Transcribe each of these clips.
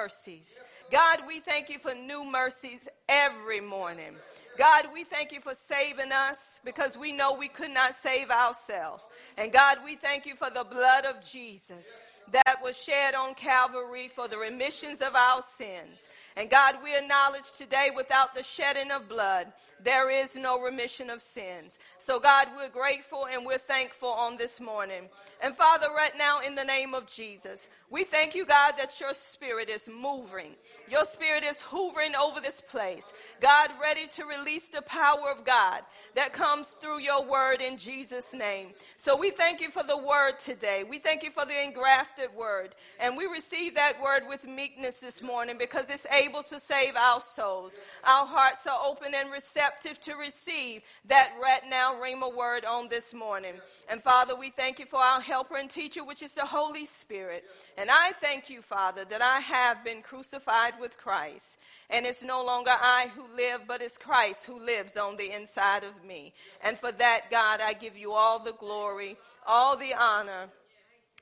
mercies. God, we thank you for new mercies every morning. God, we thank you for saving us because we know we could not save ourselves. And God, we thank you for the blood of Jesus that was shed on Calvary for the remissions of our sins. And God, we acknowledge today without the shedding of blood, there is no remission of sins. So, God, we're grateful and we're thankful on this morning. And Father, right now, in the name of Jesus, we thank you, God, that your spirit is moving. Your spirit is hovering over this place. God, ready to release the power of God that comes through your word in Jesus' name. So we thank you for the word today. We thank you for the engrafted word. And we receive that word with meekness this morning because it's able to save our souls. Our hearts are open and receptive to receive that right now Rhema word on this morning. And Father, we thank you for our helper and teacher, which is the Holy Spirit. And I thank you, Father, that I have been crucified with Christ. And it's no longer I who live, but it's Christ who lives on the inside of me. And for that, God, I give you all the glory, all the honor,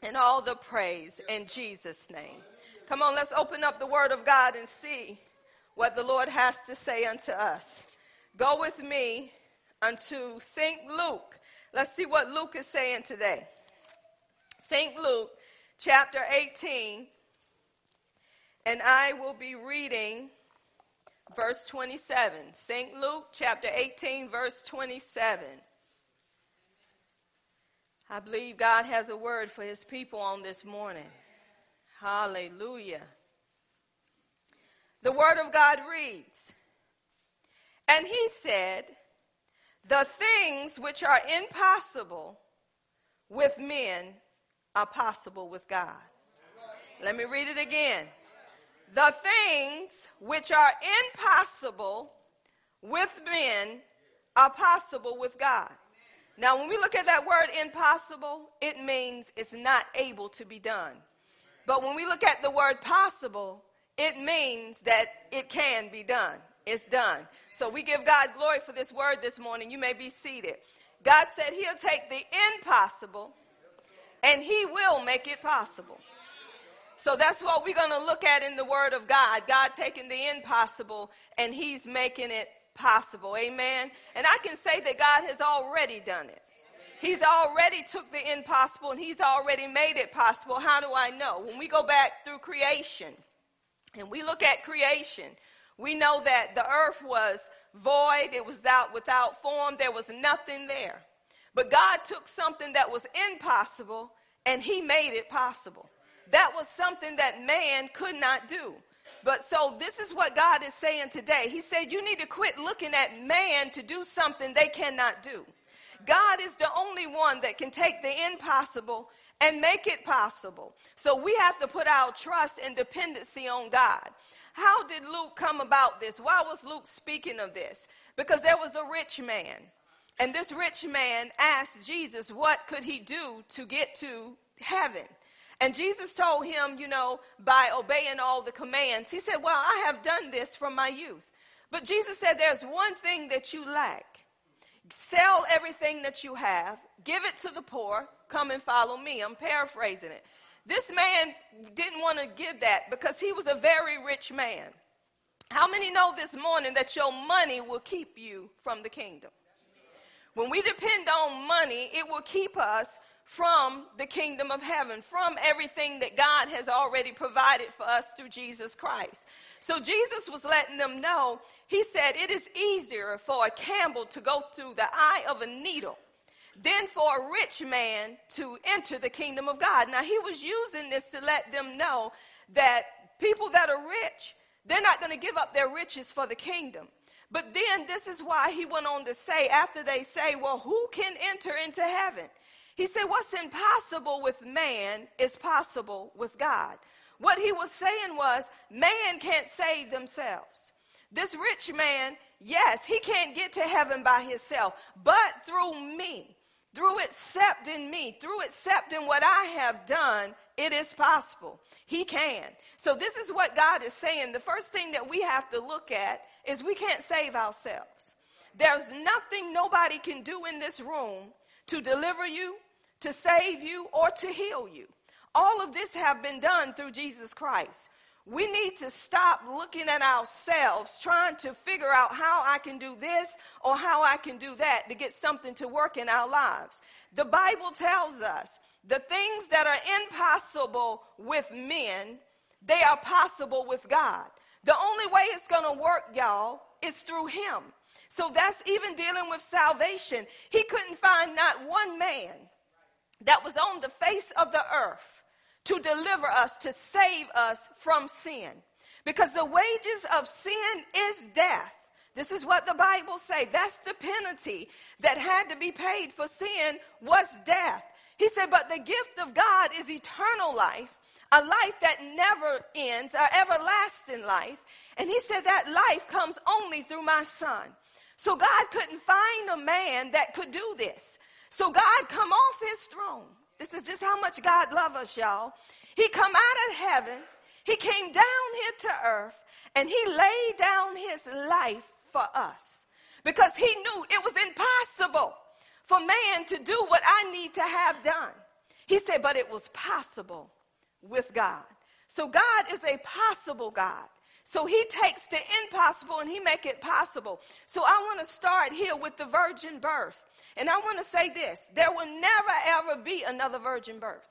and all the praise in Jesus' name. Come on, let's open up the Word of God and see what the Lord has to say unto us. Go with me unto St. Luke. Let's see what Luke is saying today. St. Luke chapter 18, and I will be reading verse 27. St. Luke chapter 18, verse 27. I believe God has a word for his people on this morning. Hallelujah. The word of God reads, And he said, The things which are impossible with men are possible with God. Let me read it again. The things which are impossible with men are possible with God. Now, when we look at that word impossible, it means it's not able to be done. But when we look at the word possible, it means that it can be done. It's done. So we give God glory for this word this morning. You may be seated. God said He'll take the impossible and He will make it possible. So that's what we're going to look at in the Word of God. God taking the impossible and He's making it possible. Amen. And I can say that God has already done it. He's already took the impossible and he's already made it possible. How do I know? When we go back through creation and we look at creation, we know that the earth was void, it was out without form, there was nothing there. But God took something that was impossible and he made it possible. That was something that man could not do. But so this is what God is saying today. He said, You need to quit looking at man to do something they cannot do. God is the only one that can take the impossible and make it possible. So we have to put our trust and dependency on God. How did Luke come about this? Why was Luke speaking of this? Because there was a rich man. And this rich man asked Jesus, what could he do to get to heaven? And Jesus told him, you know, by obeying all the commands, he said, Well, I have done this from my youth. But Jesus said, There's one thing that you lack. Sell everything that you have, give it to the poor, come and follow me. I'm paraphrasing it. This man didn't want to give that because he was a very rich man. How many know this morning that your money will keep you from the kingdom? When we depend on money, it will keep us from the kingdom of heaven, from everything that God has already provided for us through Jesus Christ. So Jesus was letting them know, he said, it is easier for a camel to go through the eye of a needle than for a rich man to enter the kingdom of God. Now, he was using this to let them know that people that are rich, they're not going to give up their riches for the kingdom. But then this is why he went on to say, after they say, well, who can enter into heaven? He said, What's impossible with man is possible with God. What he was saying was, man can't save themselves. This rich man, yes, he can't get to heaven by himself, but through me, through accepting me, through accepting what I have done, it is possible. He can. So, this is what God is saying. The first thing that we have to look at is we can't save ourselves. There's nothing nobody can do in this room to deliver you, to save you, or to heal you. All of this have been done through Jesus Christ. we need to stop looking at ourselves, trying to figure out how I can do this or how I can do that to get something to work in our lives. The Bible tells us the things that are impossible with men, they are possible with God. The only way it's going to work, y'all, is through Him. So that's even dealing with salvation. He couldn't find not one man that was on the face of the earth to deliver us, to save us from sin. Because the wages of sin is death. This is what the Bible say. That's the penalty that had to be paid for sin was death. He said, but the gift of God is eternal life, a life that never ends, an everlasting life. And he said that life comes only through my son. So God couldn't find a man that could do this. So God come off his throne this is just how much God loves us, y'all. He come out of heaven. He came down here to earth and he laid down his life for us because he knew it was impossible for man to do what I need to have done. He said, but it was possible with God. So God is a possible God. So he takes the impossible and he make it possible. So I want to start here with the virgin birth. And I want to say this, there will never ever be another virgin birth.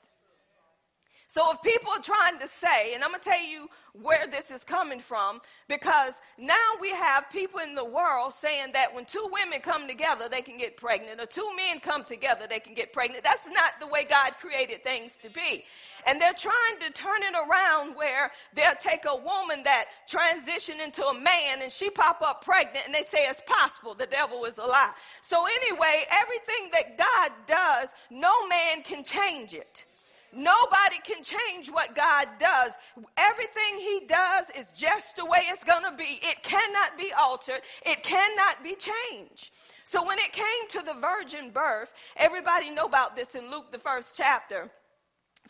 So if people are trying to say, and I'm going to tell you where this is coming from, because now we have people in the world saying that when two women come together, they can get pregnant, or two men come together, they can get pregnant. That's not the way God created things to be. And they're trying to turn it around where they'll take a woman that transitioned into a man and she pop up pregnant and they say it's possible. The devil is a lie. So anyway, everything that God does, no man can change it. Nobody can change what God does. Everything He does is just the way it's going to be. It cannot be altered. It cannot be changed. So when it came to the virgin birth, everybody know about this in Luke, the first chapter.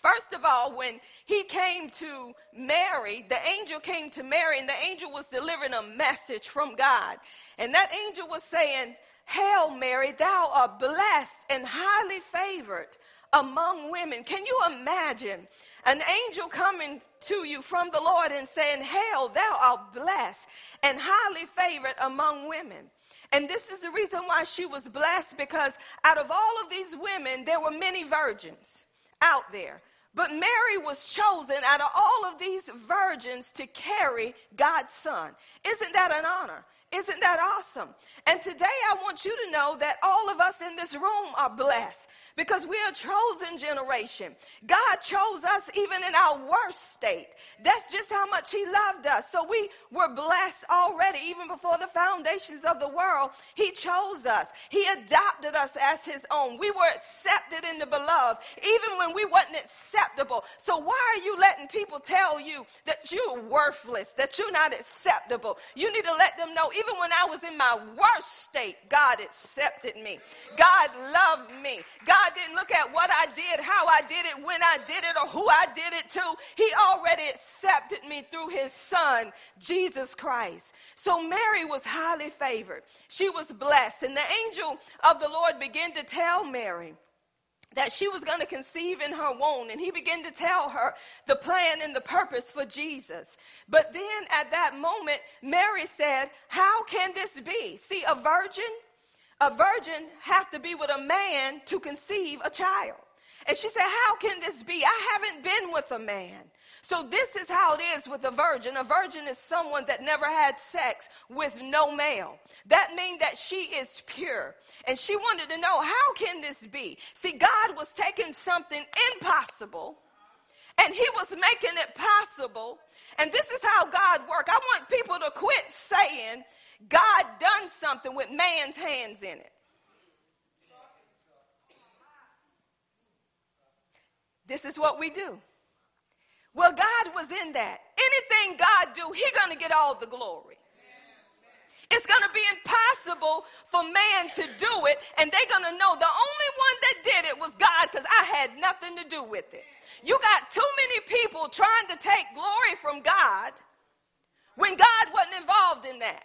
First of all, when he came to Mary, the angel came to Mary, and the angel was delivering a message from God. And that angel was saying, Hail Mary, thou art blessed and highly favored among women. Can you imagine an angel coming to you from the Lord and saying, Hail, thou art blessed and highly favored among women? And this is the reason why she was blessed because out of all of these women, there were many virgins out there. But Mary was chosen out of all of these virgins to carry God's son. Isn't that an honor? Isn't that awesome? And today I want you to know that all of us in this room are blessed because we are a chosen generation. God chose us even in our worst state. That's just how much He loved us. So we were blessed already, even before the foundations of the world. He chose us. He adopted us as His own. We were accepted in the beloved, even when we wasn't acceptable. So why are you letting people tell you that you're worthless, that you're not acceptable? You need to let them know, even when I was in my worst state, God accepted me. God loved me. God didn't look at what I did, how I did it, when I did it, or who I did it to. He already accepted me through his son, Jesus Christ. So Mary was highly favored. She was blessed. And the angel of the Lord began to tell Mary, that she was going to conceive in her womb. And he began to tell her the plan and the purpose for Jesus. But then at that moment, Mary said, How can this be? See, a virgin a virgin have to be with a man to conceive a child. And she said, How can this be? I haven't been with a man. So this is how it is with a virgin. A virgin is someone that never had sex with no male. That means that she is pure. And she wanted to know, how can this be? See, God was taking something impossible and he was making it possible. And this is how God works. I want people to quit saying God done something with man's hands in it. This is what we do. Well, God was in that. Anything God do, he going to get all the glory. It's going to be impossible for man to do it, and they're going to know the only one that did it was God because I had nothing to do with it. You got too many people trying to take glory from God when God wasn't involved in that.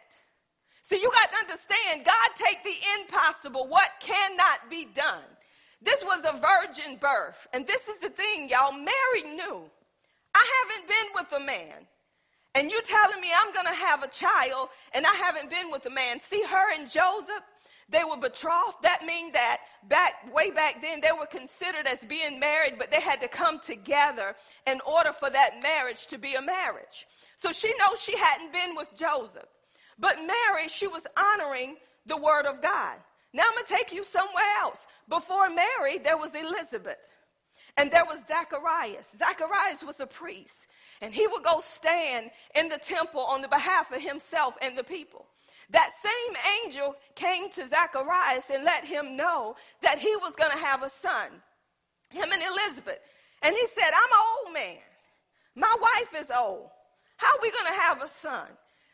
See, you got to understand, God take the impossible, what cannot be done. This was a virgin birth. And this is the thing, y'all. Mary knew. I haven't been with a man. And you telling me I'm going to have a child and I haven't been with a man. See her and Joseph, they were betrothed. That means that back, way back then, they were considered as being married, but they had to come together in order for that marriage to be a marriage. So she knows she hadn't been with Joseph. But Mary, she was honoring the word of God. Now I'm going to take you somewhere else. Before Mary, there was Elizabeth. And there was Zacharias. Zacharias was a priest. And he would go stand in the temple on the behalf of himself and the people. That same angel came to Zacharias and let him know that he was going to have a son, him and Elizabeth. And he said, I'm an old man. My wife is old. How are we going to have a son?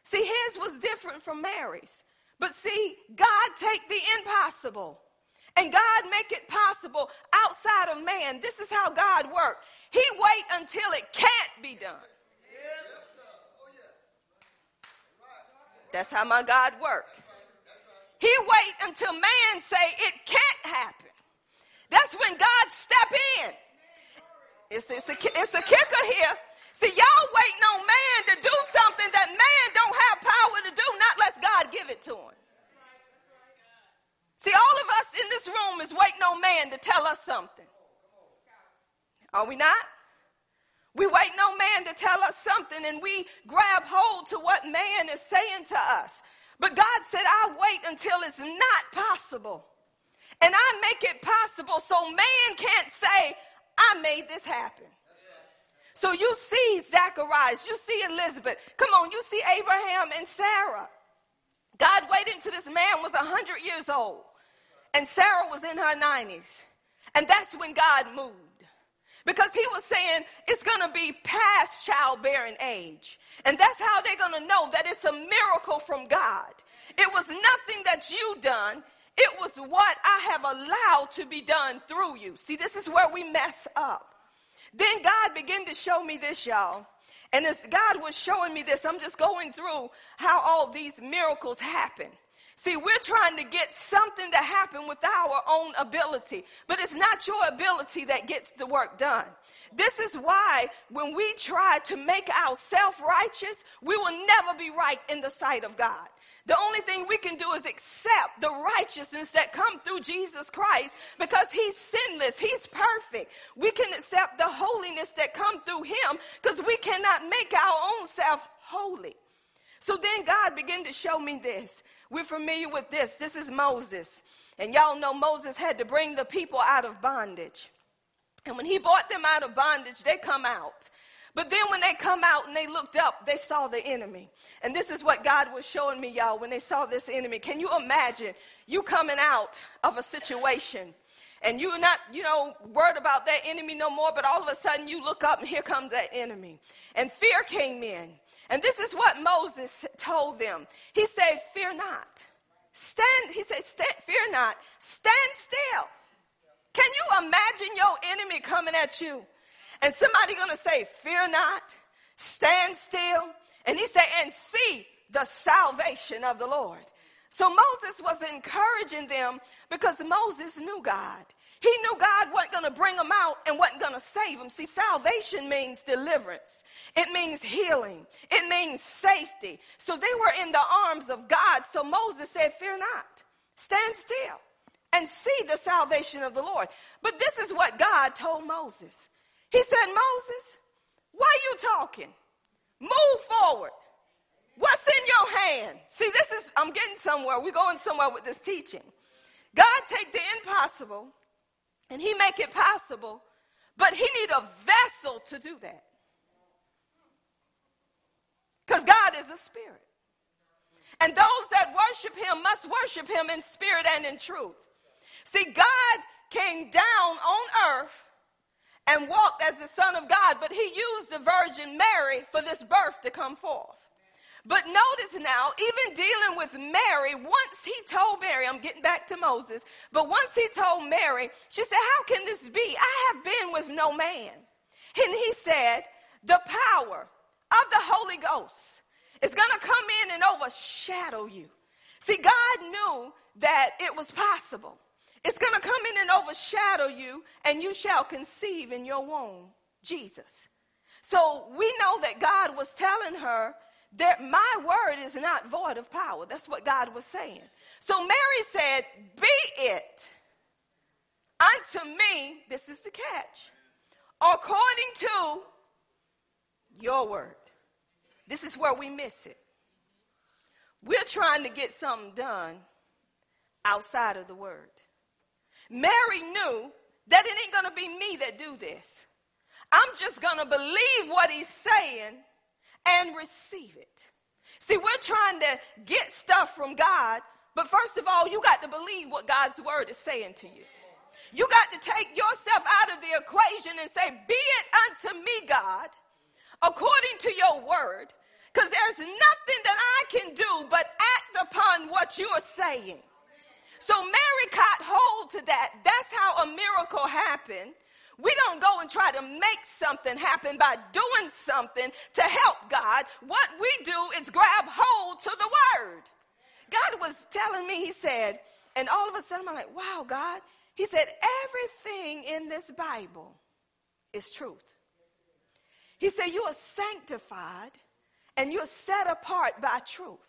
See, his was different from Mary's. But see, God take the impossible and God make it possible outside of man. This is how God works. He wait until it can't be done. That's how my God works. He wait until man say it can't happen. That's when God step in. It's, it's, a, it's a kicker here. See, y'all waiting on man to do something that man don't have power to do, not unless God give it to him. See, all of us in this room is waiting on man to tell us something. Are we not? We wait on man to tell us something and we grab hold to what man is saying to us. But God said, I wait until it's not possible. And I make it possible so man can't say, I made this happen. So you see Zacharias, you see Elizabeth. Come on, you see Abraham and Sarah. God waited until this man was 100 years old and Sarah was in her 90s. And that's when God moved. Because he was saying it's going to be past childbearing age. And that's how they're going to know that it's a miracle from God. It was nothing that you done. It was what I have allowed to be done through you. See, this is where we mess up. Then God began to show me this, y'all. And as God was showing me this, I'm just going through how all these miracles happen. See, we're trying to get something to happen with our own ability, but it's not your ability that gets the work done. This is why when we try to make ourselves righteous, we will never be right in the sight of God. The only thing we can do is accept the righteousness that come through Jesus Christ because he's sinless. He's perfect. We can accept the holiness that come through him because we cannot make our own self holy. So then God began to show me this. We're familiar with this. This is Moses. And y'all know Moses had to bring the people out of bondage. And when he brought them out of bondage, they come out. But then when they come out and they looked up, they saw the enemy. And this is what God was showing me, y'all, when they saw this enemy. Can you imagine you coming out of a situation and you're not, you know, worried about that enemy no more, but all of a sudden you look up and here comes that enemy. And fear came in. And this is what Moses told them. He said, Fear not. Stand, he said, Fear not. Stand still. Can you imagine your enemy coming at you? And somebody gonna say, Fear not, stand still. And he said, And see the salvation of the Lord. So Moses was encouraging them because Moses knew God. He knew God wasn't going to bring them out and wasn't going to save them. See, salvation means deliverance. It means healing. It means safety. So they were in the arms of God. So Moses said, fear not. Stand still and see the salvation of the Lord. But this is what God told Moses. He said, Moses, why are you talking? Move forward. What's in your hand? See, this is, I'm getting somewhere. We're going somewhere with this teaching. God take the impossible and he make it possible, but he need a vessel to do that. Because God is a spirit. And those that worship him must worship him in spirit and in truth. See, God came down on earth and walked as the Son of God, but he used the Virgin Mary for this birth to come forth. But notice now, even dealing with Mary, once he told Mary, I'm getting back to Moses, but once he told Mary, she said, How can this be? I have been with no man. And he said, The power of the Holy Ghost is going to come in and overshadow you. See, God knew that it was possible. It's going to come in and overshadow you, and you shall conceive in your womb Jesus. So we know that God was telling her that my word is not void of power. That's what God was saying. So Mary said, Be it unto me, this is the catch, according to your word. This is where we miss it. We're trying to get something done outside of the word. Mary knew that it ain't going to be me that do this. I'm just going to believe what he's saying and receive it. See, we're trying to get stuff from God, but first of all, you got to believe what God's word is saying to you. You got to take yourself out of the equation and say, Be it unto me, God, according to your word, because there's nothing that I can do but act upon what you're saying. So Mary caught hold to that. That's how a miracle happened. We don't go and try to make something happen by doing something to help God. What we do is grab hold to the word. God was telling me, He said, and all of a sudden I'm like, wow, God. He said, everything in this Bible is truth. He said, you are sanctified and you're set apart by truth.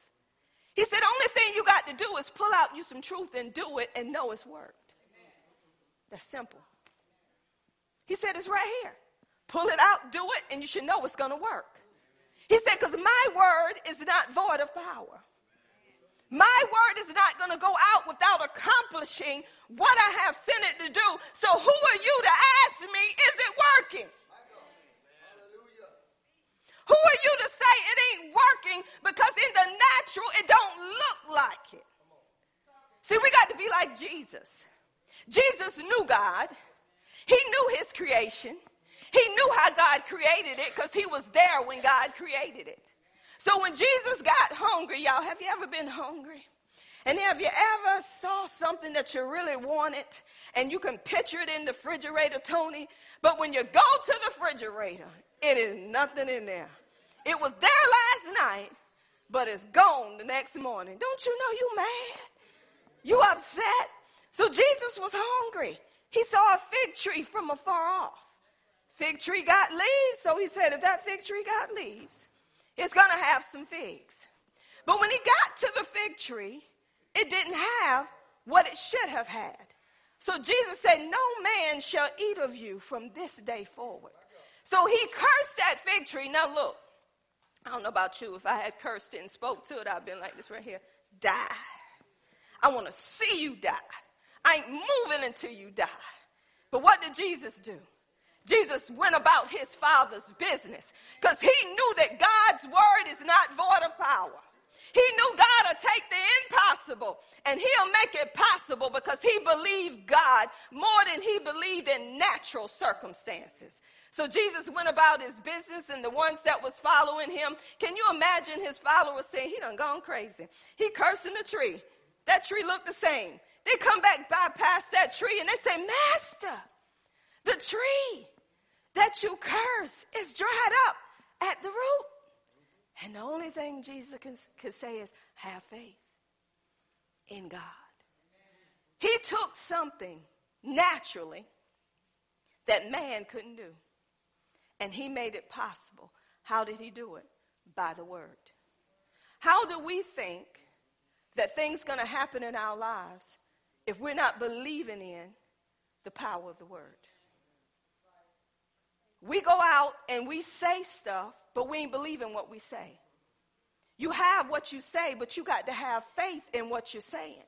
He said, only thing you got to do is pull out you some truth and do it and know it's worked. That's simple. He said, it's right here. Pull it out, do it, and you should know it's going to work. He said, because my word is not void of power. My word is not going to go out without accomplishing what I have sent it to do. So who are you to ask me, is it working? Who are you to say it ain't working because in the natural it don't look like it? See, we got to be like Jesus. Jesus knew God. He knew his creation. He knew how God created it because he was there when God created it. So when Jesus got hungry, y'all, have you ever been hungry? And have you ever saw something that you really wanted and you can picture it in the refrigerator, Tony? But when you go to the refrigerator, it is nothing in there. It was there last night, but it's gone the next morning. Don't you know you mad? You upset? So Jesus was hungry. He saw a fig tree from afar off. Fig tree got leaves, so he said, if that fig tree got leaves, it's going to have some figs. But when he got to the fig tree, it didn't have what it should have had. So Jesus said, No man shall eat of you from this day forward. So he cursed that fig tree. Now look, I don't know about you. If I had cursed it and spoke to it, I'd been like this right here. Die. I want to see you die. I ain't moving until you die. But what did Jesus do? Jesus went about his father's business because he knew that God's word is not void of power. He knew God would take the impossible and he'll make it possible because he believed God more than he believed in natural circumstances. So Jesus went about his business and the ones that was following him, can you imagine his followers saying, he done gone crazy. He cursing the tree. That tree looked the same. They come back by past that tree and they say, Master, the tree that you curse is dried up at the root. And the only thing Jesus can, can say is, have faith in God. He took something naturally that man couldn't do, and he made it possible. How did he do it? By the word. How do we think that things going to happen in our lives if we're not believing in the power of the word? We go out and we say stuff, but we ain't believing what we say. You have what you say, but you got to have faith in what you're saying.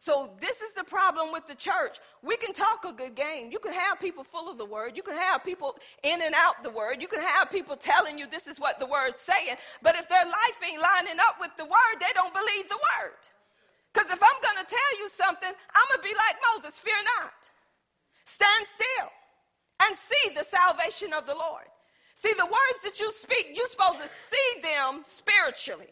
So this is the problem with the church. We can talk a good game. You can have people full of the word. You can have people in and out the word. You can have people telling you this is what the word's saying. But if their life ain't lining up with the word, they don't believe the word. Because if I'm going to tell you something, I'm going to be like Moses, fear not. Stand still and see the salvation of the Lord. See, the words that you speak, you're supposed to see them spiritually.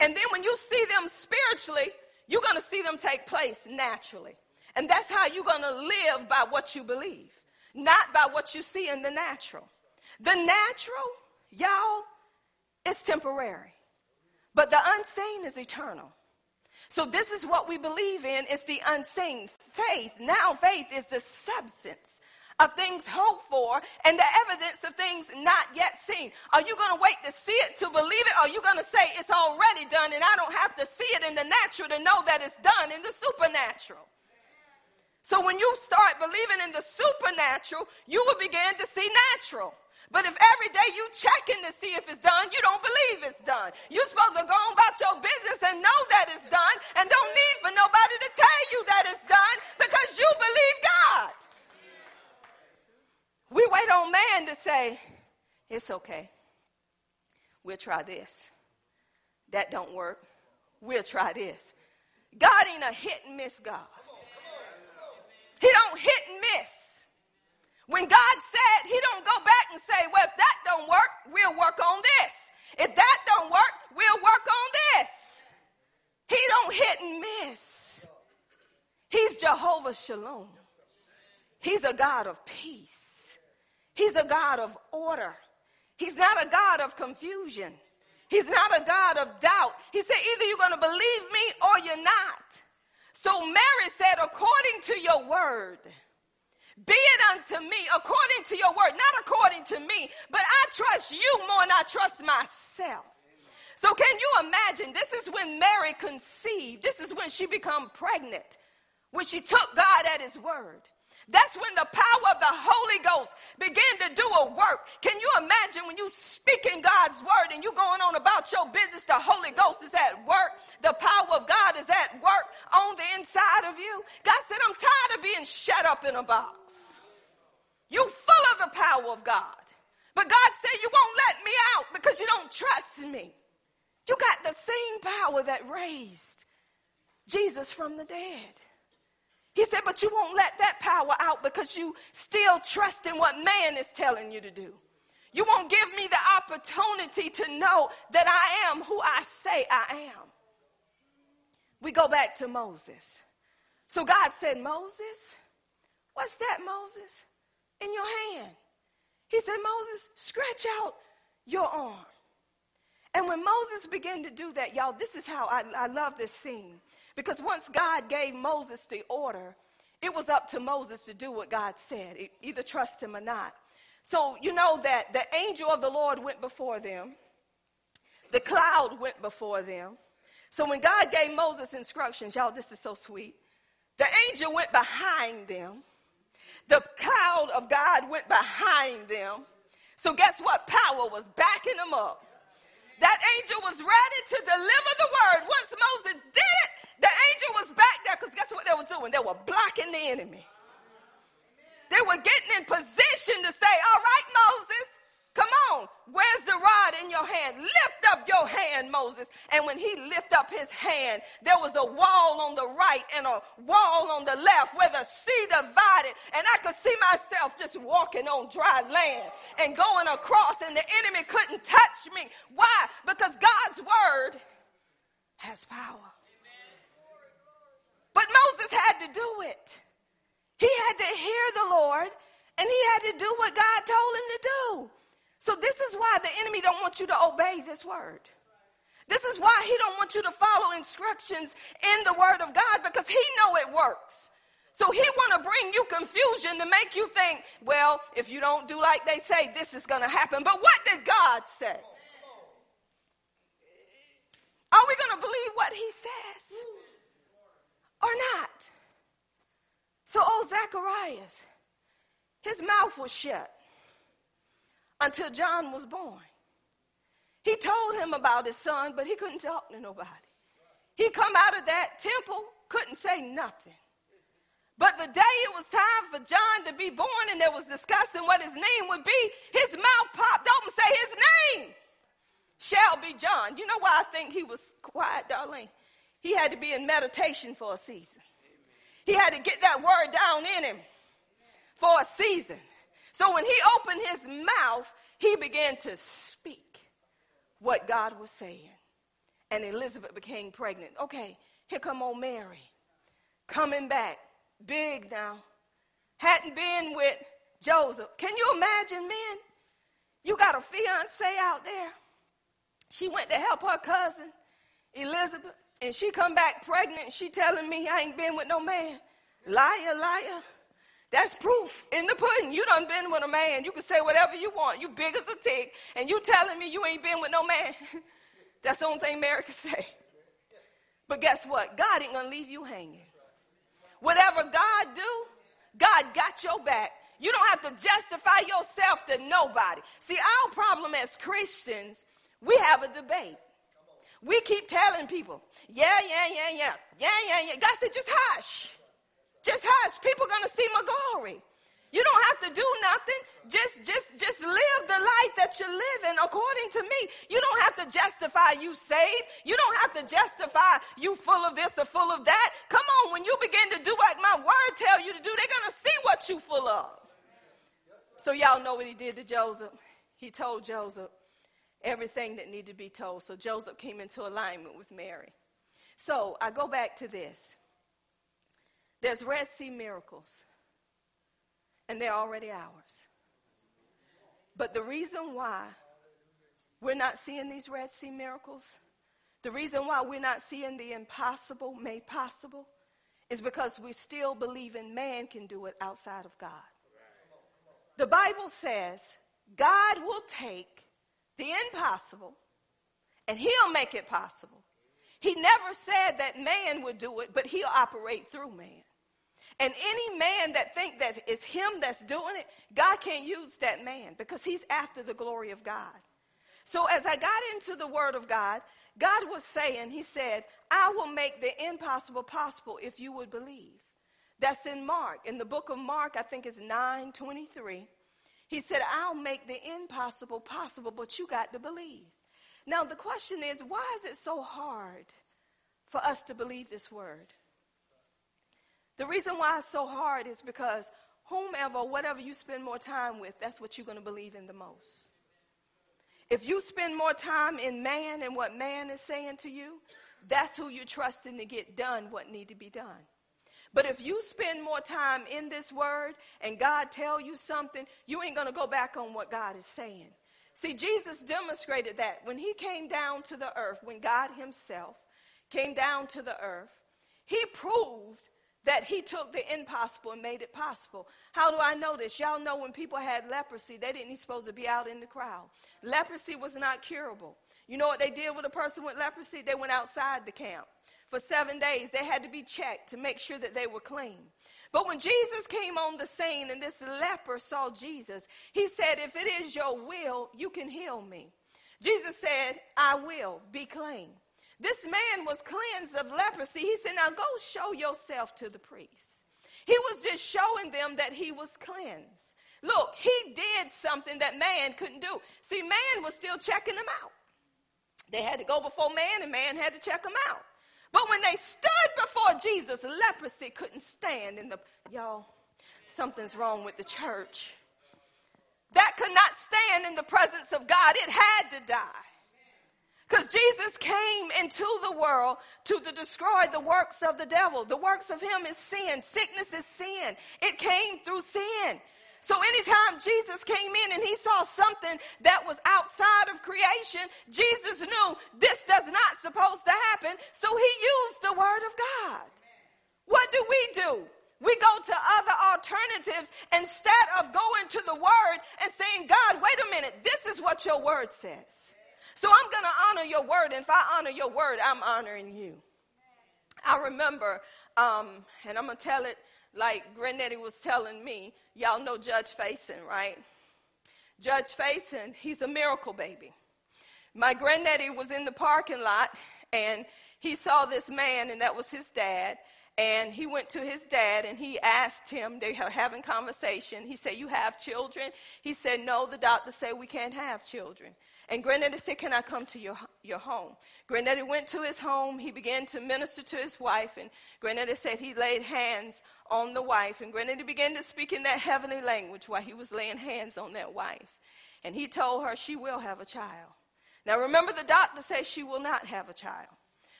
And then when you see them spiritually, you're going to see them take place naturally. And that's how you're going to live by what you believe, not by what you see in the natural. The natural, y'all, is temporary, but the unseen is eternal. So this is what we believe in. It's the unseen faith. Now faith is the substance of things hoped for and the evidence of things not yet seen. Are you going to wait to see it to believe it? Or are you going to say it's already done and I don't have to see it in the natural to know that it's done in the supernatural? So when you start believing in the supernatural, you will begin to see natural. But if every day you checking to see if it's done, you don't believe it's done. You're supposed to go on about your business and know that it's done and don't need for nobody to tell you that it's done because you believe God. We wait on man to say, it's okay. We'll try this. That don't work. We'll try this. God ain't a hit and miss God. He don't hit and miss. When God said, he don't go back and say, well, if that don't work, we'll work on this. If that don't work, we'll work on this. He don't hit and miss. He's Jehovah Shalom. He's a God of peace. He's a God of order. He's not a God of confusion. He's not a God of doubt. He said, either you're going to believe me or you're not. So Mary said, according to your word, be it unto me according to your word, not according to me, but I trust you more than I trust myself. So can you imagine? This is when Mary conceived. This is when she became pregnant, when she took God at his word. That's when the power of the Holy Ghost began to do a work. Can you imagine when you speak in God's word and you going on about your business, the Holy Ghost is at work. The power of God is at work on the inside of you. God said, I'm tired of being shut up in a box. You full of the power of God. But God said, you won't let me out because you don't trust me. You got the same power that raised Jesus from the dead. He said, but you won't let that power out because you still trust in what man is telling you to do. You won't give me the opportunity to know that I am who I say I am. We go back to Moses. So God said, Moses, what's that, Moses? In your hand. He said, Moses, stretch out your arm. And when Moses began to do that, y'all, this is how I, I love this scene. Because once God gave Moses the order, it was up to Moses to do what God said, either trust him or not. So you know that the angel of the Lord went before them, the cloud went before them. So when God gave Moses instructions, y'all, this is so sweet. The angel went behind them. The cloud of God went behind them. So guess what? Power was backing them up. That angel was ready to deliver the word. Once Moses did it, the angel was back there because guess what they were doing? They were blocking the enemy. They were getting in position to say, All right, Moses, come on. Where's the rod in your hand? Lift up your hand, Moses. And when he lifted up his hand, there was a wall on the right and a wall on the left where the sea divided. And I could see myself just walking on dry land and going across, and the enemy couldn't touch me. Why? Because God's word has power. But Moses had to do it. He had to hear the Lord and he had to do what God told him to do. So this is why the enemy don't want you to obey this word. This is why he don't want you to follow instructions in the word of God because he know it works. So he want to bring you confusion to make you think, well, if you don't do like they say, this is going to happen. But what did God say? Are we going to believe what he says? Or not. So old Zacharias, his mouth was shut until John was born. He told him about his son, but he couldn't talk to nobody. He come out of that temple, couldn't say nothing. But the day it was time for John to be born and there was discussing what his name would be, his mouth popped open say his name shall be John. You know why I think he was quiet, Darlene? He had to be in meditation for a season. He had to get that word down in him for a season. So when he opened his mouth, he began to speak what God was saying. And Elizabeth became pregnant. Okay, here come old Mary. Coming back. Big now. Hadn't been with Joseph. Can you imagine, men? You got a fiance out there. She went to help her cousin, Elizabeth and she come back pregnant she telling me I ain't been with no man. Liar, liar. That's proof in the pudding. You done been with a man. You can say whatever you want. You big as a tick, and you telling me you ain't been with no man. That's the only thing Mary can say. But guess what? God ain't gonna leave you hanging. Whatever God do, God got your back. You don't have to justify yourself to nobody. See, our problem as Christians, we have a debate. We keep telling people, yeah, yeah, yeah, yeah, yeah, yeah, yeah. God said, just hush. Just hush. People gonna see my glory. You don't have to do nothing. Just, just, just live the life that you're living according to me. You don't have to justify you saved. You don't have to justify you full of this or full of that. Come on, when you begin to do like my word tell you to do, they're gonna see what you full of. So y'all know what he did to Joseph. He told Joseph everything that needed to be told. So Joseph came into alignment with Mary. So I go back to this. There's Red Sea miracles and they're already ours. But the reason why we're not seeing these Red Sea miracles, the reason why we're not seeing the impossible made possible, is because we still believe in man can do it outside of God. The Bible says God will take the impossible and he'll make it possible. He never said that man would do it, but he'll operate through man. And any man that think that it's him that's doing it, God can't use that man because he's after the glory of God. So as I got into the word of God, God was saying, he said, I will make the impossible possible if you would believe. That's in Mark. In the book of Mark, I think it's 923. He said, I'll make the impossible possible, but you got to believe. Now the question is, why is it so hard for us to believe this word? The reason why it's so hard is because whomever, whatever you spend more time with, that's what you're going to believe in the most. If you spend more time in man and what man is saying to you, that's who you're trusting to get done what need to be done. But if you spend more time in this word and God tell you something, you ain't going to go back on what God is saying. See, Jesus demonstrated that when he came down to the earth, when God himself came down to the earth, he proved that he took the impossible and made it possible. How do I know this? Y'all know when people had leprosy, they didn't supposed to be out in the crowd. Leprosy was not curable. You know what they did with a person with leprosy? They went outside the camp. For seven days, they had to be checked to make sure that they were clean. But when Jesus came on the scene and this leper saw Jesus, he said, If it is your will, you can heal me. Jesus said, I will be clean. This man was cleansed of leprosy. He said, Now go show yourself to the priest. He was just showing them that he was cleansed. Look, he did something that man couldn't do. See, man was still checking him out. They had to go before man, and man had to check him out. But when they stood before Jesus, leprosy couldn't stand in the. Y'all, something's wrong with the church. That could not stand in the presence of God. It had to die. Because Jesus came into the world to, destroy the works of the devil. The works of him is sin. Sickness is sin. It came through sin. So anytime Jesus came in and he saw something that was outside of creation, Jesus knew this does not supposed to happen. So he used the word of God. What do we do? We go to other alternatives instead of going to the word and saying, God, wait a minute. This is what your word says. So I'm going to honor your word. And if I honor your word, I'm honoring you. I remember, um, and I'm going to tell it like Granddaddy was telling me. Y'all know Judge Faison, right? Judge Faison, he's a miracle baby. My granddaddy was in the parking lot and he saw this man, and that was his dad. And he went to his dad and he asked him, they were having conversation. He said, You have children? He said, No, the doctor said we can't have children. And Granddaddy said, Can I come to your, your home? Granddaddy went to his home. He began to minister to his wife. And Granddaddy said he laid hands on the wife. And Granddaddy began to speak in that heavenly language while he was laying hands on that wife. And he told her she will have a child. Now remember, the doctor said she will not have a child.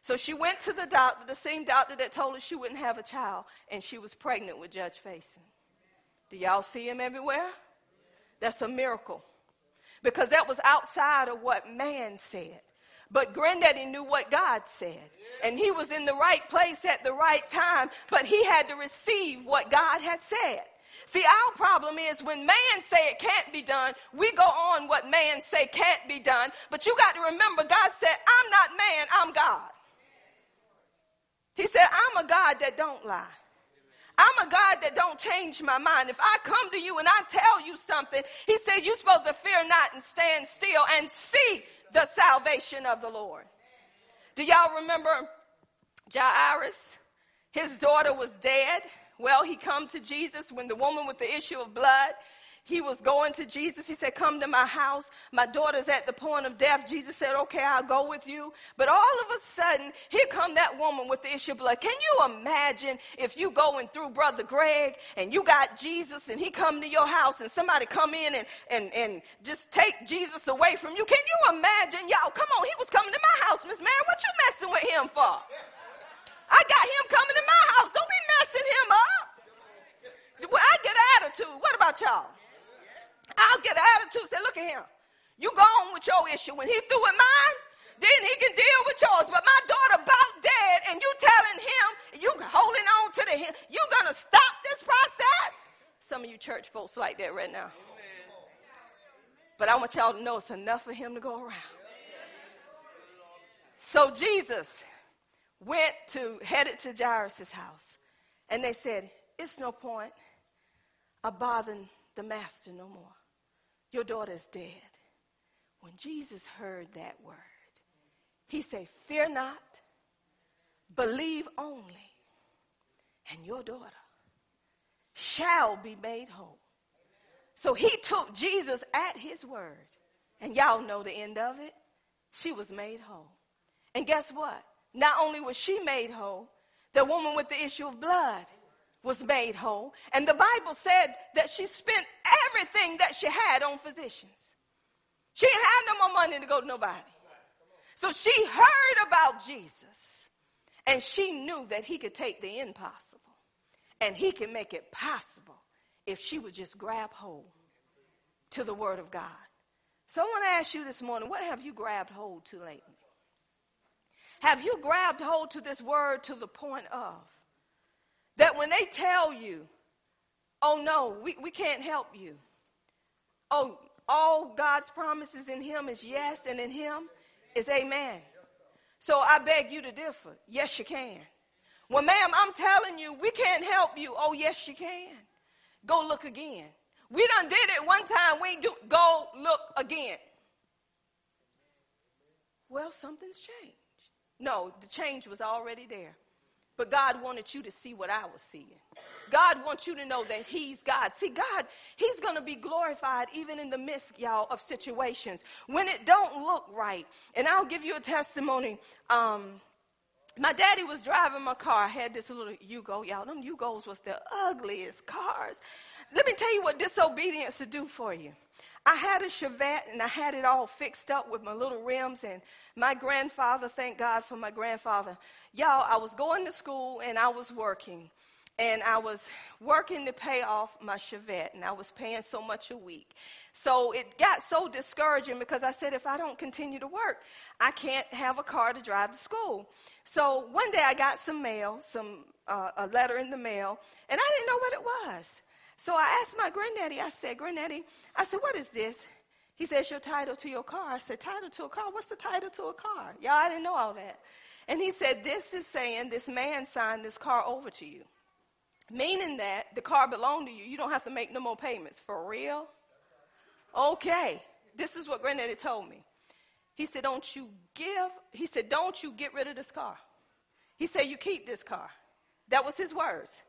So she went to the doctor, the same doctor that told her she wouldn't have a child, and she was pregnant with Judge Faison. Do y'all see him everywhere? That's a miracle because that was outside of what man said. But granddaddy knew what God said. And he was in the right place at the right time, but he had to receive what God had said. See, our problem is when man say it can't be done, we go on what man say can't be done. But you got to remember, God said, I'm not man, I'm God. He said, I'm a God that don't lie. I'm a God that don't change my mind. If I come to you and I tell you something, he said, you're supposed to fear not and stand still and see the salvation of the Lord. Do y'all remember Jairus? His daughter was dead. Well, he come to Jesus when the woman with the issue of blood, he was going to Jesus. He said, come to my house. My daughter's at the point of death. Jesus said, okay, I'll go with you. But all of a sudden, here come that woman with the issue of blood. Can you imagine if you going through Brother Greg and you got Jesus and he come to your house and somebody come in and, and, and just take Jesus away from you? Can you imagine? Y'all, come on, he was coming to my house, Miss Mary. What you messing with him for? I got him coming to my house. Don't be messing him up. I get attitude. What about y'all? I'll get an attitude. Say, look at him. You go on with your issue. When he through with mine, then he can deal with yours. But my daughter about dead, and you telling him, you holding on to the him, you gonna stop this process? Some of you church folks like that right now. But I want y'all to know it's enough for him to go around. So Jesus went to, headed to Jairus' house. And they said, It's no point of bothering the master no more. Your daughter is dead. When Jesus heard that word, he said, Fear not, believe only, and your daughter shall be made whole. So he took Jesus at his word. And y'all know the end of it. She was made whole. And guess what? Not only was she made whole, the woman with the issue of blood was made whole. And the Bible said that she spent everything that she had on physicians. She had no more money to go to nobody. So she heard about Jesus and she knew that he could take the impossible and he can make it possible if she would just grab hold to the word of God. So I want to ask you this morning, what have you grabbed hold to lately? Have you grabbed hold to this word to the point of that when they tell you, oh no, we, we can't help you. Oh, all God's promises in Him is yes, and in Him is amen. So I beg you to differ. Yes, you can. Well, ma'am, I'm telling you, we can't help you. Oh, yes, you can. Go look again. We done did it one time. We do. Go look again. Well, something's changed. No, the change was already there. But God wanted you to see what I was seeing. God wants you to know that He's God. See, God, He's going to be glorified even in the midst, y'all, of situations when it don't look right. And I'll give you a testimony. Um, my daddy was driving my car. I had this little Yugo, y'all. Them Yugos was the ugliest cars. Let me tell you what disobedience to do for you. I had a Chevette and I had it all fixed up with my little rims. And my grandfather, thank God for my grandfather. Y'all, I was going to school and I was working. And I was working to pay off my Chevette, and I was paying so much a week. So it got so discouraging because I said, if I don't continue to work, I can't have a car to drive to school. So one day I got some mail, some uh, a letter in the mail, and I didn't know what it was. So I asked my granddaddy, I said, Granddaddy, I said, what is this? He says, your title to your car. I said, title to a car? What's the title to a car? Y'all, I didn't know all that. And he said, this is saying this man signed this car over to you. Meaning that the car belonged to you. You don't have to make no more payments. For real? Okay. This is what granddaddy told me. He said, don't you give, he said, don't you get rid of this car. He said, you keep this car. That was his words.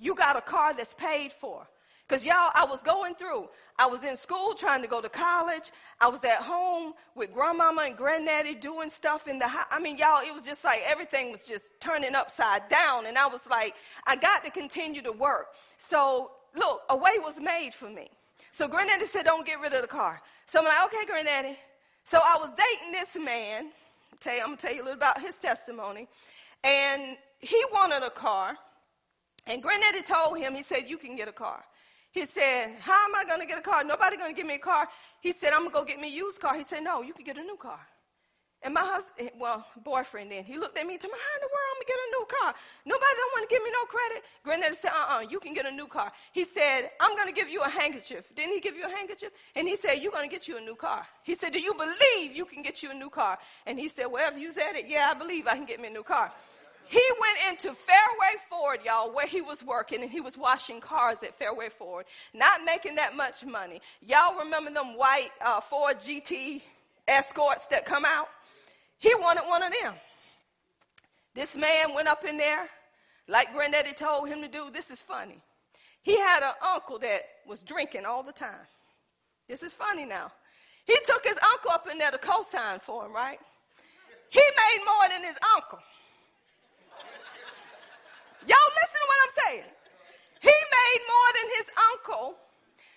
You got a car that's paid for. Because y'all, I was going through. I was in school trying to go to college. I was at home with grandmama and granddaddy doing stuff in the house. I mean, y'all, it was just like everything was just turning upside down. And I was like, I got to continue to work. So, look, a way was made for me. So, granddaddy said, Don't get rid of the car. So, I'm like, Okay, granddaddy. So, I was dating this man. I'm going to tell you a little about his testimony. And he wanted a car. And granddaddy told him, he said, You can get a car. He said, How am I going to get a car? Nobody going to give me a car. He said, I'm going to go get me a used car. He said, No, you can get a new car. And my husband, eh, well, boyfriend then, he looked at me and told me, How in the world I'm gonna get a new car. Nobody don't want to give me no credit. Granddaddy said, uh-uh, you can get a new car. He said, I'm gonna give you a handkerchief. Didn't he give you a handkerchief? And he said, you're gonna get you a new car. He said, do you believe you can get you a new car? And he said, well, if you said it, yeah, I believe I can get me a new car. He went into Fairway Ford, y'all, where he was working, and he was washing cars at Fairway Ford, not making that much money. Y'all remember them white uh, Ford GT escorts that come out? He wanted one of them. This man went up in there, like Granddaddy told him to do. This is funny. He had an uncle that was drinking all the time. This is funny now. He took his uncle up in there to co-sign for him, right? He made more than his uncle. Y'all listen to what I'm saying. He made more than his uncle.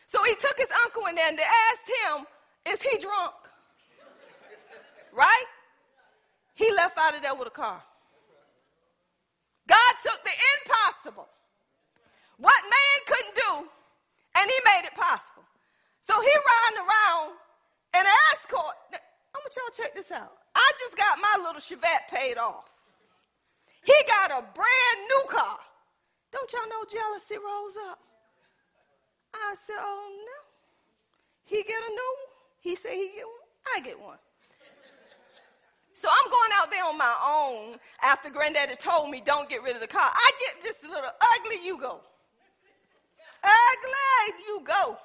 So he took his uncle in there and they asked him, Is he drunk? Right? He left out of there with a car. God took the impossible, what man couldn't do, and he made it possible. So he ran around and escort. I want y'all check this out. I just got my little Chevette paid off. He got a brand new car. Don't y'all know jealousy rose up? I said, oh no. He get a new one. He said he get one. I get one. So I'm going out there on my own after granddaddy told me don't get rid of the car. I get this little ugly Yugo. Ugly Yugo.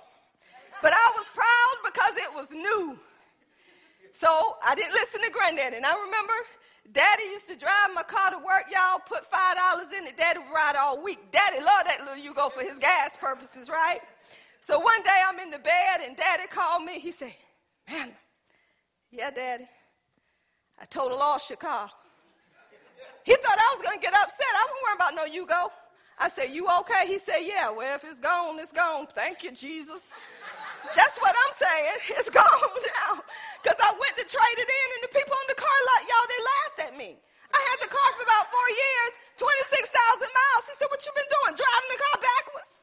But I was proud because it was new. So I didn't listen to granddaddy. And I remember Daddy used to drive my car to work, y'all, put five dollars in it. Daddy would ride all week. Daddy loved that little Yugo for his gas purposes, right? So one day I'm in the bed and daddy called me. He said, Man, yeah, daddy. I total lost your car. He thought I was gonna get upset. I wasn't worried about no Yugo. I said, You okay? He said, Yeah, well, if it's gone, it's gone. Thank you, Jesus. That's what I'm saying. It's gone now. Because I went to trade it in, and the people in the car lot, y'all, they laughed at me. I had the car for about four years, 26,000 miles. He said, What you been doing? Driving the car backwards?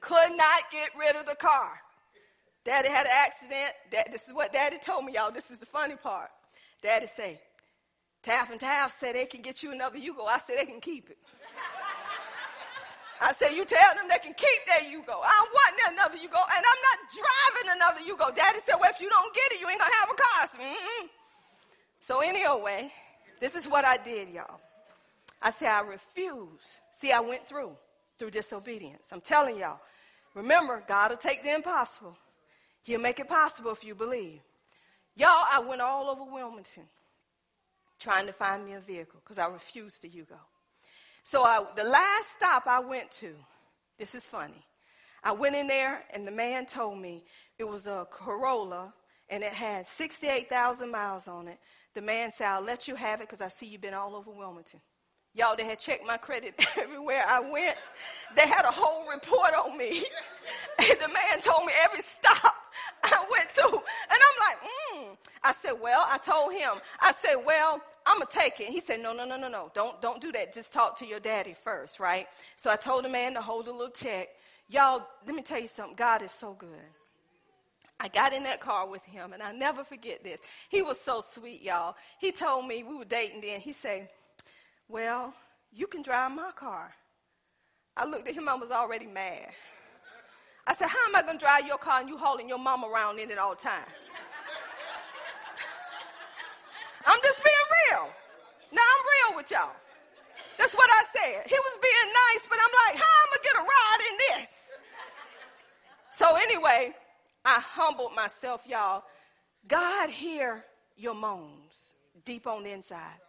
Could not get rid of the car. Daddy had an accident. Dad, this is what Daddy told me, y'all. This is the funny part. Daddy say, Taff and Taff said they can get you another Yugo. I said they can keep it. I said, you tell them they can keep their Yugo. I don't want another Yugo, and I'm not driving another Yugo. Daddy said, well, if you don't get it, you ain't gonna have a car. Mm-mm. So anyway, this is what I did, y'all. I said, I refuse. See, I went through, through disobedience. I'm telling y'all. Remember, God will take the impossible. He'll make it possible if you believe. Y'all, I went all over Wilmington trying to find me a vehicle because I refused to Yugo. So I, the last stop I went to, this is funny. I went in there and the man told me it was a Corolla and it had 68,000 miles on it. The man said, I'll let you have it because I see you've been all over Wilmington. Y'all, they had checked my credit everywhere I went. They had a whole report on me. and the man told me every stop I went to. And I'm like, mm. I said, well, I told him, I said, well, I'm gonna take it. He said, no, no, no, no, no. Don't, don't do that. Just talk to your daddy first, right? So I told the man to hold a little check. Y'all, let me tell you something. God is so good. I got in that car with him, and I never forget this. He was so sweet, y'all. He told me we were dating then. He said, "Well, you can drive my car." I looked at him. I was already mad. I said, "How am I to drive your car and you hauling your mom around in it all the time?" I'm just being real. Now I'm real with y'all. That's what I said. He was being nice, but I'm like, how am I gonna get a ride in this? So anyway, I humbled myself, y'all. God hear your moans deep on the inside.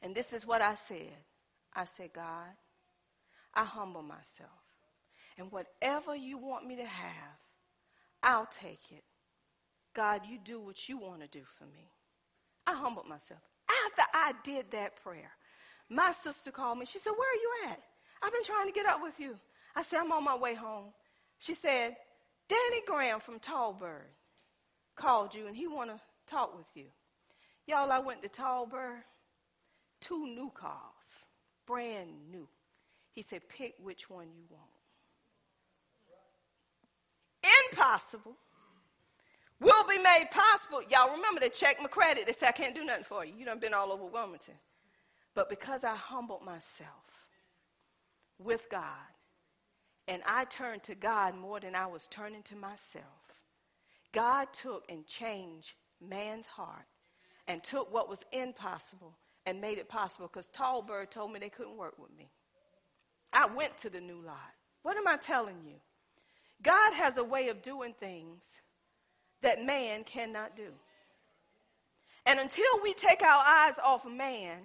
And this is what I said. I said, God, I humble myself. And whatever you want me to have, I'll take it. God, you do what you want to do for me. I humbled myself. After I did that prayer, my sister called me. She said, Where are you at? I've been trying to get up with you. I said, I'm on my way home. She said, Danny Graham from Tallbird called you and he want to talk with you. Y'all, I went to Tallbird, two new cars, brand new. He said, pick which one you want. Impossible will be made possible. Y'all remember they checked my credit. They said, I can't do nothing for you. You done been all over Wilmington. But because I humbled myself with God, and I turned to God more than I was turning to myself, God took and changed man's heart and took what was impossible and made it possible because Tallbird told me they couldn't work with me. I went to the new lot. What am I telling you? God has a way of doing things that man cannot do. And until we take our eyes off man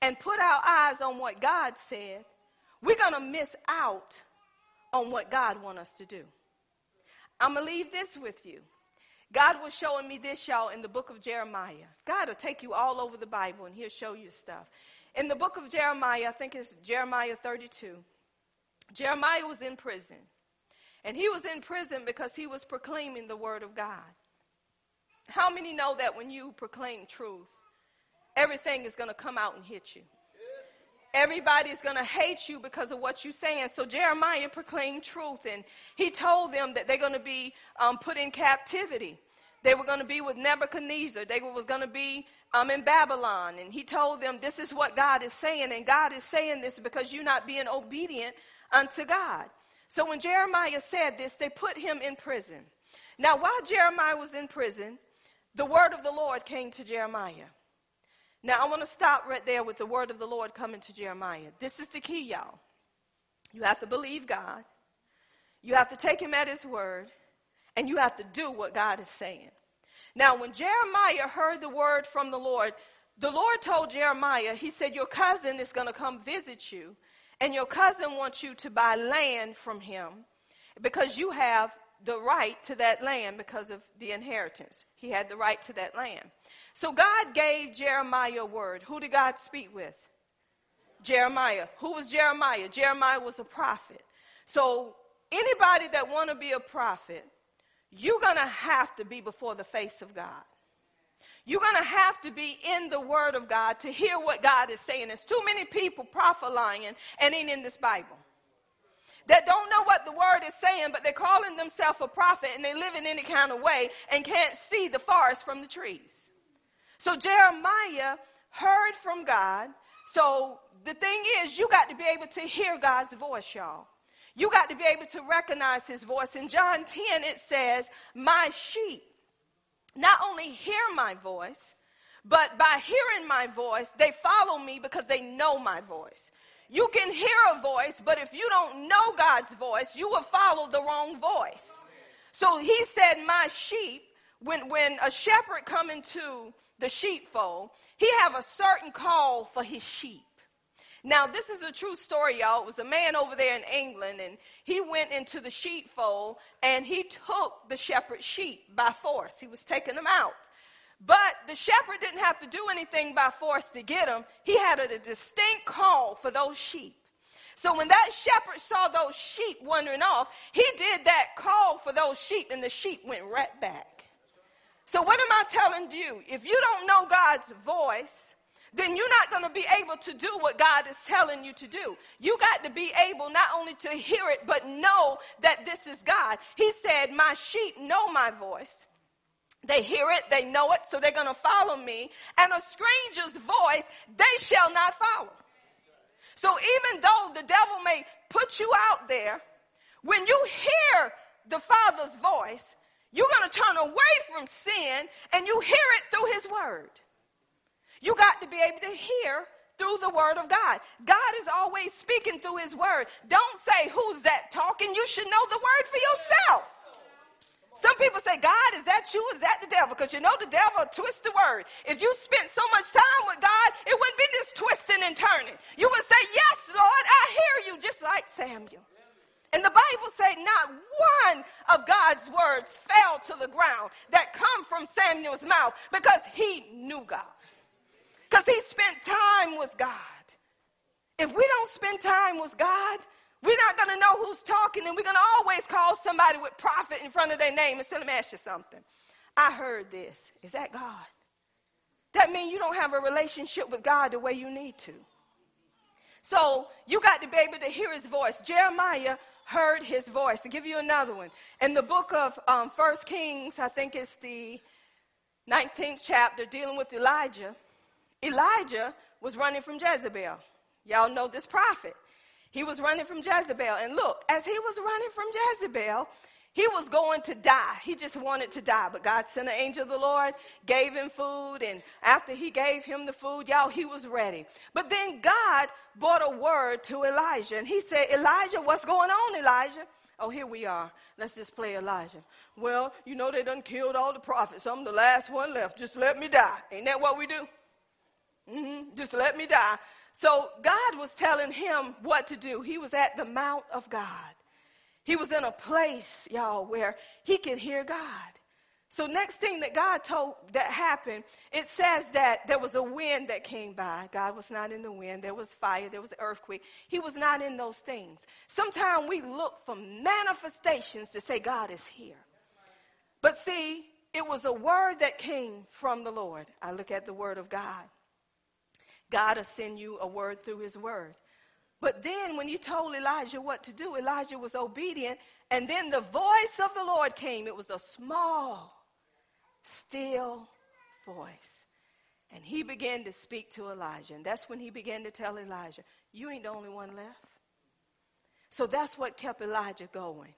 and put our eyes on what God said, we're going to miss out on what God wants us to do. I'm going to leave this with you. God was showing me this, y'all, in the book of Jeremiah. God will take you all over the Bible and he'll show you stuff. In the book of Jeremiah, I think it's Jeremiah 32, Jeremiah was in prison. And he was in prison because he was proclaiming the word of God. How many know that when you proclaim truth, everything is going to come out and hit you? Everybody's going to hate you because of what you're saying. So Jeremiah proclaimed truth, and he told them that they're going to be um, put in captivity. They were going to be with Nebuchadnezzar. They was going to be um, in Babylon. And he told them, this is what God is saying. And God is saying this because you're not being obedient unto God. So when Jeremiah said this, they put him in prison. Now, while Jeremiah was in prison, the word of the Lord came to Jeremiah. Now, I want to stop right there with the word of the Lord coming to Jeremiah. This is the key, y'all. You have to believe God, you have to take him at his word, and you have to do what God is saying. Now, when Jeremiah heard the word from the Lord, the Lord told Jeremiah, He said, Your cousin is going to come visit you, and your cousin wants you to buy land from him because you have the right to that land because of the inheritance. He had the right to that land. So God gave Jeremiah a word. Who did God speak with? Jeremiah. Who was Jeremiah? Jeremiah was a prophet. So anybody that want to be a prophet, you're going to have to be before the face of God. You're going to have to be in the Word of God to hear what God is saying. There's too many people prophesying and ain't in this Bible that don't know what the Word is saying, but they're calling themselves a prophet and they live in any kind of way and can't see the forest from the trees. So Jeremiah heard from God. So the thing is, you got to be able to hear God's voice, y'all. You got to be able to recognize his voice. In John 10, it says, My sheep not only hear my voice, but by hearing my voice, they follow me because they know my voice. You can hear a voice, but if you don't know God's voice, you will follow the wrong voice. So he said, My sheep, when, when a shepherd come into the sheepfold, he have a certain call for his sheep. Now, this is a true story, y'all. It was a man over there in England, and he went into the sheepfold and he took the shepherd's sheep by force. He was taking them out. But the shepherd didn't have to do anything by force to get them, he had a, a distinct call for those sheep. So when that shepherd saw those sheep wandering off, he did that call for those sheep, and the sheep went right back. So, what am I telling you? If you don't know God's voice, then you're not going to be able to do what God is telling you to do. You got to be able not only to hear it, but know that this is God. He said, My sheep know my voice. They hear it, they know it, so they're going to follow me. And a stranger's voice they shall not follow. So even though the devil may put you out there, when you hear the Father's voice, you're going to turn away from sin and you hear it through His Word. You got to be able to hear through the word of God. God is always speaking through his word. Don't say, Who's that talking? You should know the word for yourself. Some people say, God, is that you? Is that the devil? Because you know the devil twists the word. If you spent so much time with God, it wouldn't be this twisting and turning. You would say, Yes, Lord, I hear you, just like Samuel. And the Bible said not one of God's words fell to the ground that come from Samuel's mouth because he knew God because he spent time with God. If we don't spend time with God, we're not going to know who's talking, and we're going to always call somebody with prophet in front of their name and Let me ask you something. I heard this. Is that God? That means you don't have a relationship with God the way you need to. So you got to be able to hear his voice. Jeremiah heard his voice. To give you another one, in the book of um, First Kings, I think it's the 19th chapter, dealing with Elijah. Elijah was running from Jezebel. Y'all know this prophet. He was running from Jezebel. And look, as he was running from Jezebel, he was going to die. He just wanted to die. But God sent an angel of the Lord, gave him food. And after he gave him the food, y'all, he was ready. But then God brought a word to Elijah. And he said, Elijah, what's going on, Elijah? Oh, here we are. Let's just play Elijah. Well, you know they done killed all the prophets. I'm the last one left. Just let me die. Ain't that what we do? Mm-hmm. Just let me die. So God was telling him what to do. He was at the Mount of God. He was in a place, y'all, where he could hear God. So next thing that God told that happened, it says that there was a wind that came by. God was not in the wind. There was fire. There was an earthquake. He was not in those things. Sometimes we look for manifestations to say God is here. But see, it was a word that came from the Lord. I look at the word of God. God will send you a word through his word. But then when you told Elijah what to do, Elijah was obedient. And then the voice of the Lord came. It was a small, still voice. And he began to speak to Elijah. And that's when he began to tell Elijah, You ain't the only one left. So that's what kept Elijah going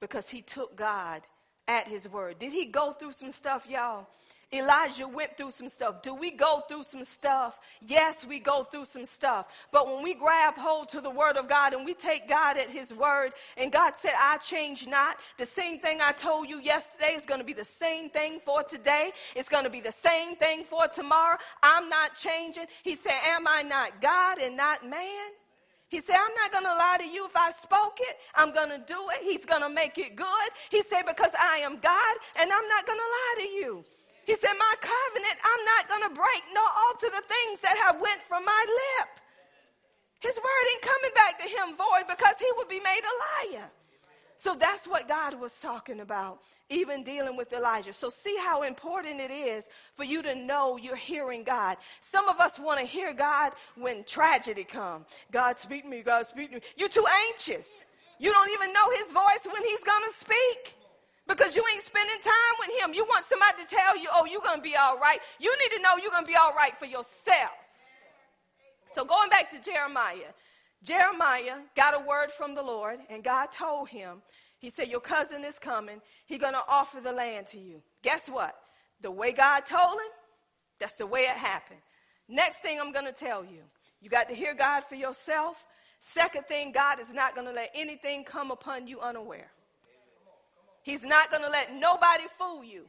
because he took God at his word. Did he go through some stuff, y'all? Elijah went through some stuff. Do we go through some stuff? Yes, we go through some stuff. But when we grab hold to the word of God and we take God at his word, and God said, I change not. The same thing I told you yesterday is going to be the same thing for today. It's going to be the same thing for tomorrow. I'm not changing. He said, Am I not God and not man? He said, I'm not going to lie to you. If I spoke it, I'm going to do it. He's going to make it good. He said, because I am God and I'm not going to lie to you. He said, My covenant, I'm not going to break nor alter the things that have went from my lip. His word ain't coming back to him void because he would be made a liar. So that's what God was talking about, even dealing with Elijah. So see how important it is for you to know you're hearing God. Some of us want to hear God when tragedy comes. God speak to me, God speak to me. You're too anxious. You don't even know his voice when he's going to speak because you ain't spending time with him. You want somebody to tell you, oh, you're going to be all right. You need to know you're going to be all right for yourself. So going back to Jeremiah, Jeremiah got a word from the Lord, and God told him, He said, Your cousin is coming. He's going to offer the land to you. Guess what? The way God told him, that's the way it happened. Next thing I'm going to tell you, you got to hear God for yourself. Second thing, God is not going to let anything come upon you unaware. He's not going to let nobody fool you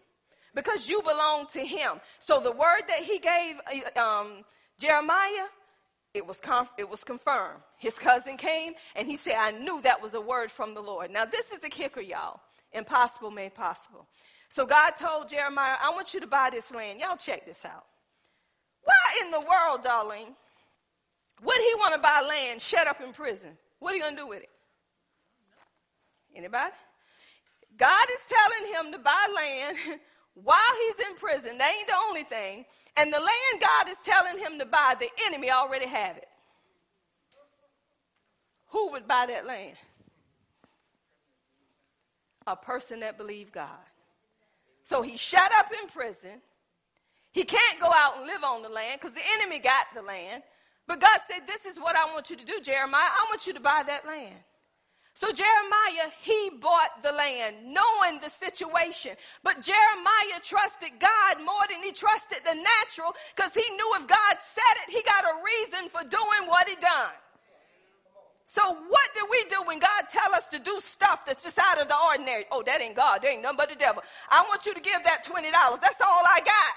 because you belong to him. So the word that he gave um, Jeremiah, it was, it was confirmed. His cousin came and he said, I knew that was a word from the Lord. Now, this is a kicker, y'all. Impossible made possible. So God told Jeremiah, I want you to buy this land. Y'all check this out. Why in the world, darling, would he want to buy land, shut up in prison? What are you going to do with it? Anybody? God is telling him to buy land while he's in prison. That ain't the only thing. And the land God is telling him to buy, the enemy already have it. Who would buy that land? A person that believed God. So he shut up in prison. He can't go out and live on the land because the enemy got the land. But God said, This is what I want you to do, Jeremiah. I want you to buy that land. So Jeremiah, he bought the land knowing the situation. But Jeremiah trusted God more than he trusted the natural because he knew if God said it, he got a reason for doing what he done. So what do we do when God tell us to do stuff that's just out of the ordinary? Oh, that ain't God. That ain't nothing but the devil. I want you to give that $20. That's all I got.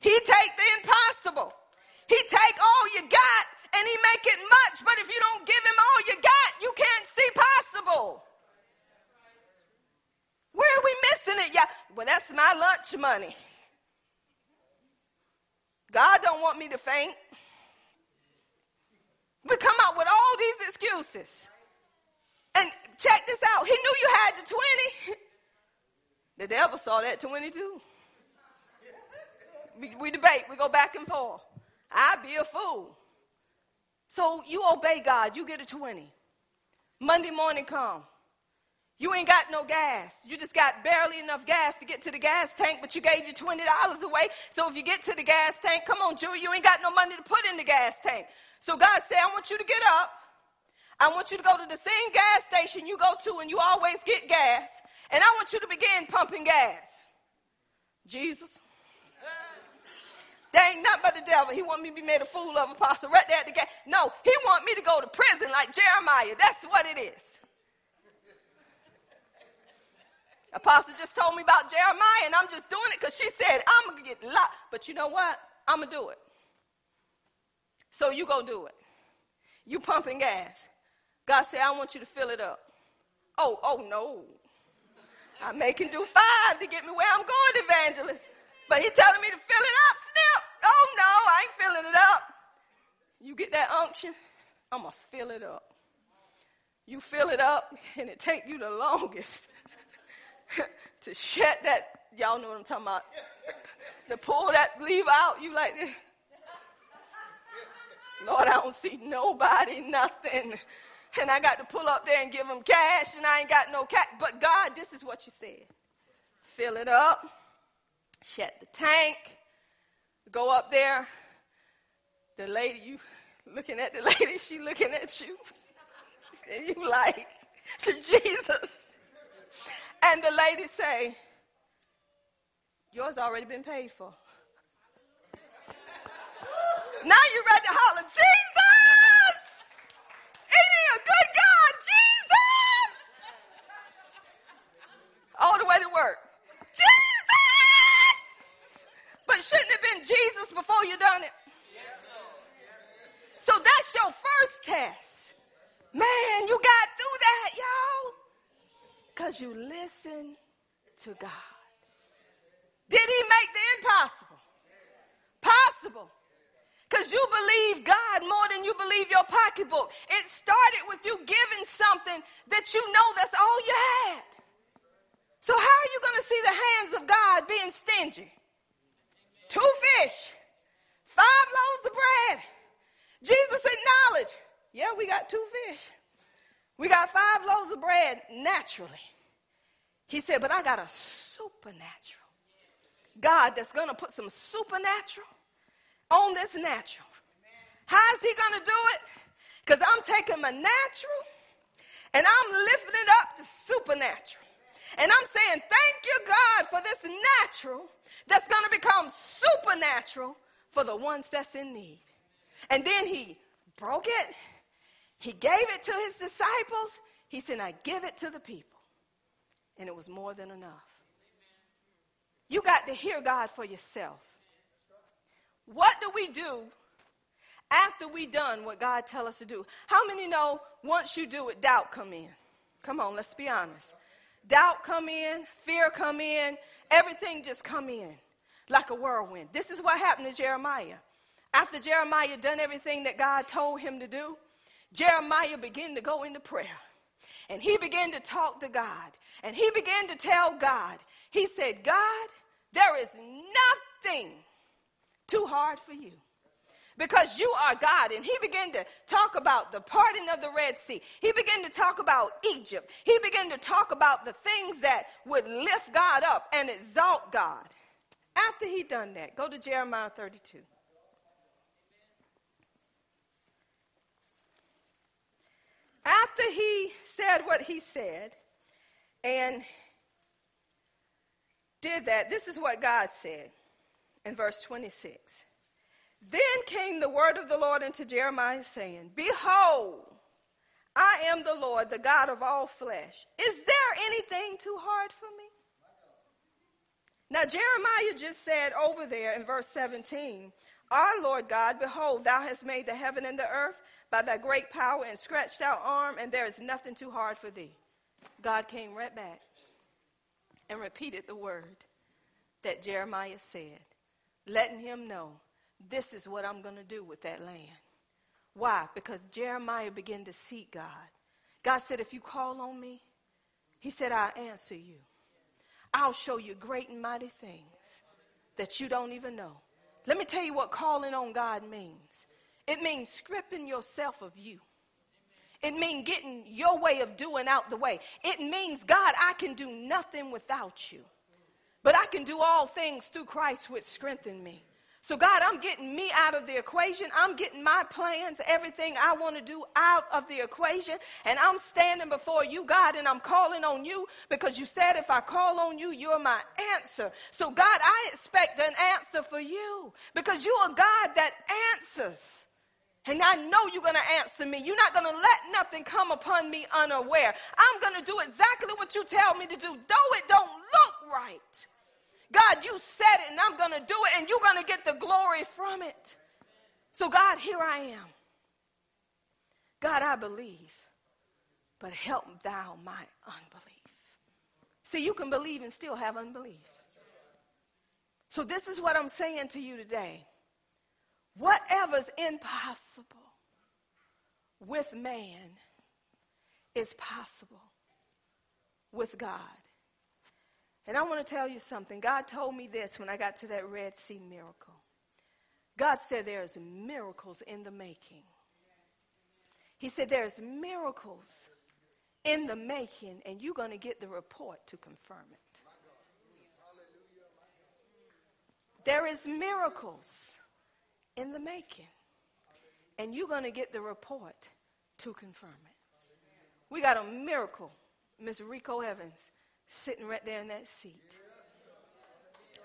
He take the impossible. He take all you got and he make it much, but if you don't give him all you got, you can't see possible. Where are we missing it? Yeah, well, that's my lunch money. God don't want me to faint. We come up with all these excuses. And check this out. He knew you had the 20. The devil saw that 22. We, we debate. We go back and forth. I'd be a fool. So you obey God, you get a 20. Monday morning come. You ain't got no gas. You just got barely enough gas to get to the gas tank, but you gave your $20 away. So if you get to the gas tank, come on, Julie, you ain't got no money to put in the gas tank. So God said, I want you to get up. I want you to go to the same gas station you go to and you always get gas. And I want you to begin pumping gas. Jesus. There ain't nothing but the devil. He want me to be made a fool of, apostle, right there at the gate. No, he want me to go to prison like Jeremiah. That's what it is. Apostle just told me about Jeremiah, and I'm just doing it because she said, I'm going to get locked. But you know what? I'm going to do it. So you go do it. You pumping gas. God said, I want you to fill it up. Oh, oh no. I'm making do five to get me where I'm going, evangelist. But he telling me to fill it up, snip. Oh no, I ain't filling it up. You get that unction, I'm gonna fill it up. You fill it up, and it take you the longest to shut that. Y'all know what I'm talking about. to pull that leave out, you like this. Lord, I don't see nobody, nothing. And I got to pull up there and give them cash, and I ain't got no cash. But God, this is what you said fill it up, shut the tank, go up there. The lady, you looking at the lady, she looking at you. and you like, Jesus. And the lady say, yours already been paid for. now you ready to holler, Jesus! Ain't he a good God? Jesus! All the way to work. But shouldn't have before you done it? So that's your first test. Man, you got through that, y'all. Because you listen to God. Did he make the impossible? Possible. Because you believe God more than you believe your pocketbook. It started with you giving something that you know that's all you had. So, how are you going to see the hands of God being stingy? two fish, five loaves of bread. Jesus acknowledged, yeah, we got two fish. We got five loaves of bread naturally. He said, but I got a supernatural God that's going to put some supernatural on this natural. How is he going to do it? Because I'm taking my natural and I'm lifting it up to supernatural. And I'm saying, thank you, God, for this natural that's going to become supernatural for the ones that's in need. And then he broke it. He gave it to his disciples. He said, I give it to the people. And it was more than enough. You got to hear God for yourself. What do we do after we done what God tell us to do? How many know once you do it, doubt come in? Come on, let's be honest. Doubt come in, fear come in, everything just come in like a whirlwind. This is what happened to Jeremiah. After Jeremiah done everything that God told him to do, Jeremiah began to go into prayer. And he began to talk to God. And he began to tell God, he said, God, there is nothing too hard for you because you are God. And he began to talk about the parting of the Red Sea. He began to talk about Egypt. He began to talk about the things that would lift God up and exalt God. After he done that, go to Jeremiah 32. After he said what he said and did that, this is what God said in verse 26. Then came the word of the Lord unto Jeremiah, saying, Behold, I am the Lord, the God of all flesh. Is there anything too hard for me? Now, Jeremiah just said over there in verse 17, Our Lord God, behold, thou hast made the heaven and the earth by thy great power and stretched out arm, and there is nothing too hard for thee. God came right back and repeated the word that Jeremiah said, letting him know this is what I'm going to do with that land. Why? Because Jeremiah began to seek God. God said, If you call on me, he said, I'll answer you. I'll show you great and mighty things that you don't even know. Let me tell you what calling on God means it means stripping yourself of you, It means getting your way of doing out the way. It means, God, I can do nothing without you. But I can do all things through Christ which strengthen me. So, God, I'm getting me out of the equation. I'm getting my plans, everything I want to do out of the equation. And I'm standing before you, God, and I'm calling on you because you said if I call on you, you're my answer. So, God, I expect an answer for you because you are God that answers. And I know you're going to answer me. You're not going to let nothing come upon me unaware. I'm going to do exactly what you tell me to do, though it don't look right. God, you said it and I'm going to do it and you're going to get the glory from it. So, God, here I am. God, I believe, but help thou my unbelief. See, you can believe and still have unbelief. So, this is what I'm saying to you today. Whatever's impossible with man is possible with God. And I want to tell you something. God told me this when I got to that Red Sea miracle. God said there's miracles in the making. He said there's miracles in the making, and you're going to get the report to confirm it. There is miracles in the making, and you're going to get the report to confirm it. We got a miracle, Miss Rico Evans sitting right there in that seat.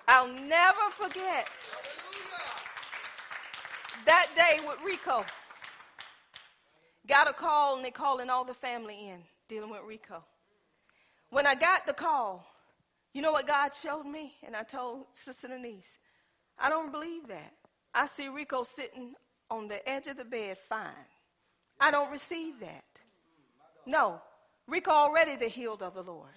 I'll never forget that day with Rico. Got a call and they calling all the family in dealing with Rico. When I got the call, you know what God showed me? And I told Sister Denise, I don't believe that. I see Rico sitting on the edge of the bed fine. I don't receive that. No, Rico already the healed of the Lord.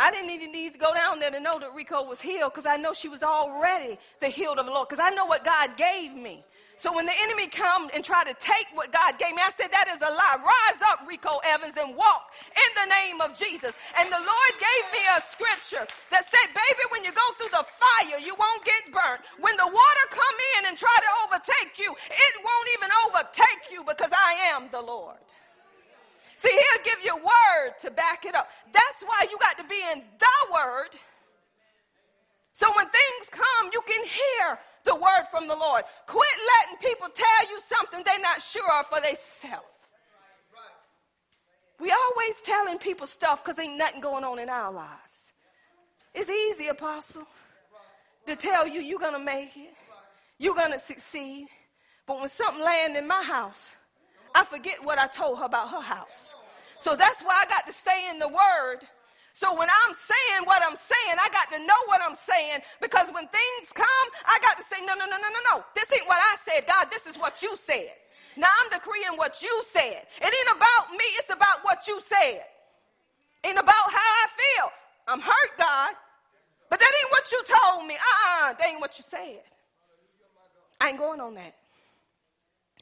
I didn't even need to go down there to know that Rico was healed because I know she was already the healed of the Lord because I know what God gave me. So when the enemy come and try to take what God gave me, I said, that is a lie. Rise up, Rico Evans, and walk in the name of Jesus. And the Lord gave me a scripture that said, baby, when you go through the fire, you won't get burnt. When the water come in and try to overtake you, it won't even overtake you because I am the Lord. See, he'll give you word to back it up. That's why you got to be in the word. So when things come, you can hear the word from the Lord. Quit letting people tell you something they're not sure of for themselves. We always telling people stuff because ain't nothing going on in our lives. It's easy, apostle, to tell you you're to make it. You're to succeed. But when something land in my house, I forget what I told her about her house. So that's why I got to stay in the word. So when I'm saying what I'm saying, I got to know what I'm saying because when things come, I got to say, no, no, no, no, no, no. This ain't what I said. God, this is what you said. Now I'm decreeing what you said. It ain't about me. It's about what you said. Ain't about how I feel. I'm hurt, God. But that ain't what you told me. Uh-uh. That ain't what you said. I ain't going on that.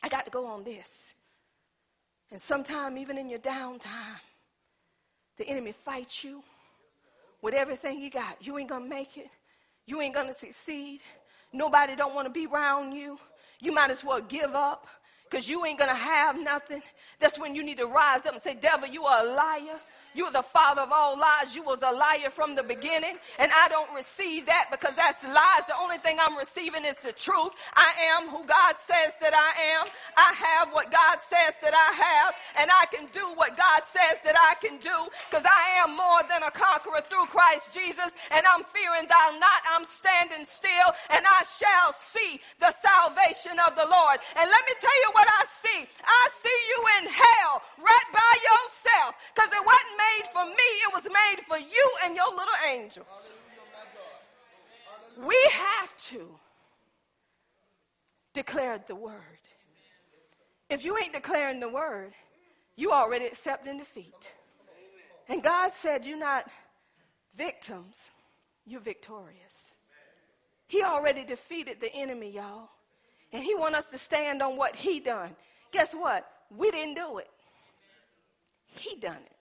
I got to go on this. And sometime, even in your downtime, the enemy fights you with everything you got. You ain't gonna make it. You ain't gonna succeed. Nobody don't want to be around you. You might as well give up because you ain't gonna have nothing. That's when you need to rise up and say, Devil, you are a liar. You're the father of all lies. You was a liar from the beginning. And I don't receive that because that's lies. The only thing I'm receiving is the truth. I am who God says that I am. I have what God says that I have. And I can do what God says that I can do because I am more than a conqueror through Christ Jesus. And I'm fearing thou not. I'm standing still and I shall see the salvation of the Lord. And let me tell you what I see. I see you in hell right by yourself because it wasn't made for me, it was made for you and your little angels. We have to declare the word. If you ain't declaring the word, you already accepting defeat. And God said, You're not victims, you're victorious. He already defeated the enemy, y'all. And he want us to stand on what he done. Guess what? We didn't do it. He done it.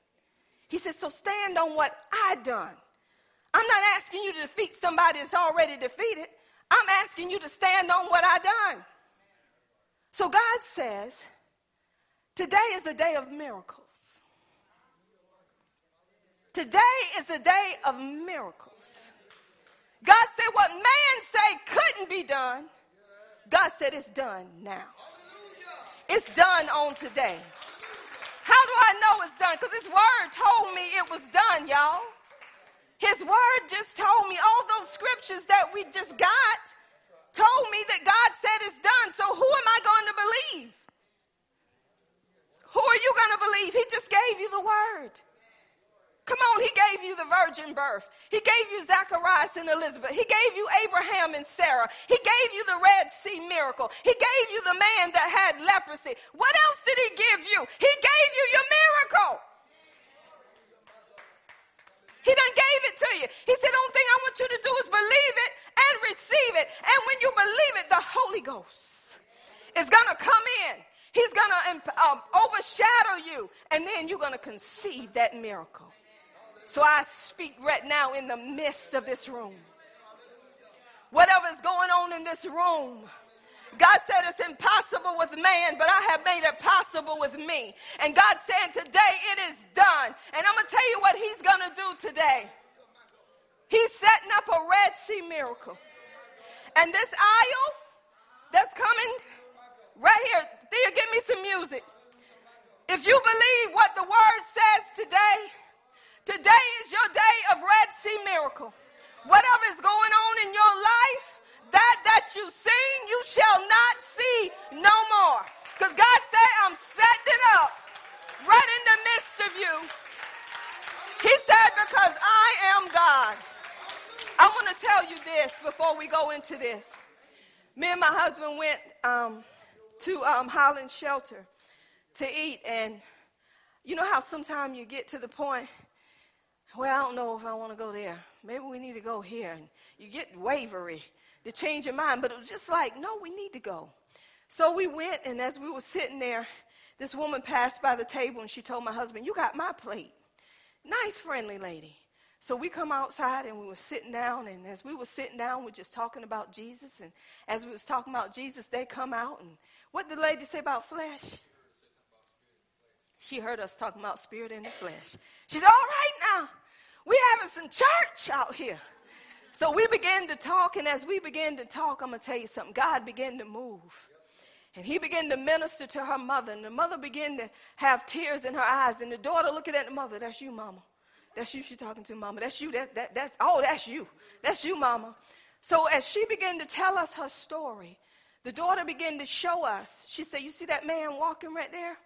He says, so stand on what I done. I'm not asking you to defeat somebody that's already defeated. I'm asking you to stand on what I done. So God says Today is a day of miracles. Today is a day of miracles. God said what man say couldn't be done, God said it's done now. It's done on today. How do I know it's done? Because his word told me it was done, y'all. His word just told me all those scriptures that we just got told me that God said it's done. So who am I going to believe? Who are you going to believe? He just gave you the word. Come on, he gave you the virgin birth. He gave you Zacharias and Elizabeth. He gave you Abraham and Sarah. He gave you the Red Sea miracle. He gave you the man that had leprosy. What else did he give you? He gave you your miracle. He done gave it to you. He said, the only thing I want you to do is believe it and receive it. And when you believe it, the Holy Ghost is going to come in. He's going to um, overshadow you. And then you're going to conceive that miracle. So I speak right now in the midst of this room. Whatever is going on in this room, God said it's impossible with man, but I have made it possible with me. And God said today it is done. And I'm going to tell you what he's going to do today. He's setting up a Red Sea miracle. And this aisle that's coming right here, Thea, give me some music. If you believe what the word says today, Today is your day of Red Sea miracle. Whatever is going on in your life, that that you've seen, you shall not see no more. Because God said, I'm setting it up right in the midst of you. He said, because I am God. I want to tell you this before we go into this. Me and my husband went um, to um, Highland Shelter to eat, and you know how sometimes you get to the point well, I don't know if I want to go there. Maybe we need to go here. And you get wavery to change your mind. But it was just like, no, we need to go. So we went, and as we were sitting there, this woman passed by the table and she told my husband, You got my plate. Nice, friendly lady. So we come outside and we were sitting down, and as we were sitting down, we're just talking about Jesus. And as we was talking about Jesus, they come out, and what did the lady say about flesh? She heard us talking about spirit and the flesh. She's all right now. we're having some church out here. So we began to talk, and as we began to talk, I'm gonna tell you something. God began to move. And he began to minister to her mother, and the mother began to have tears in her eyes. And the daughter looking at the mother, that's you, mama. That's you she's talking to, mama. That's you. That, that, that's, oh, that's you. That's you, mama. So as she began to tell us her story, the daughter began to show us. She said, You see that man walking right there?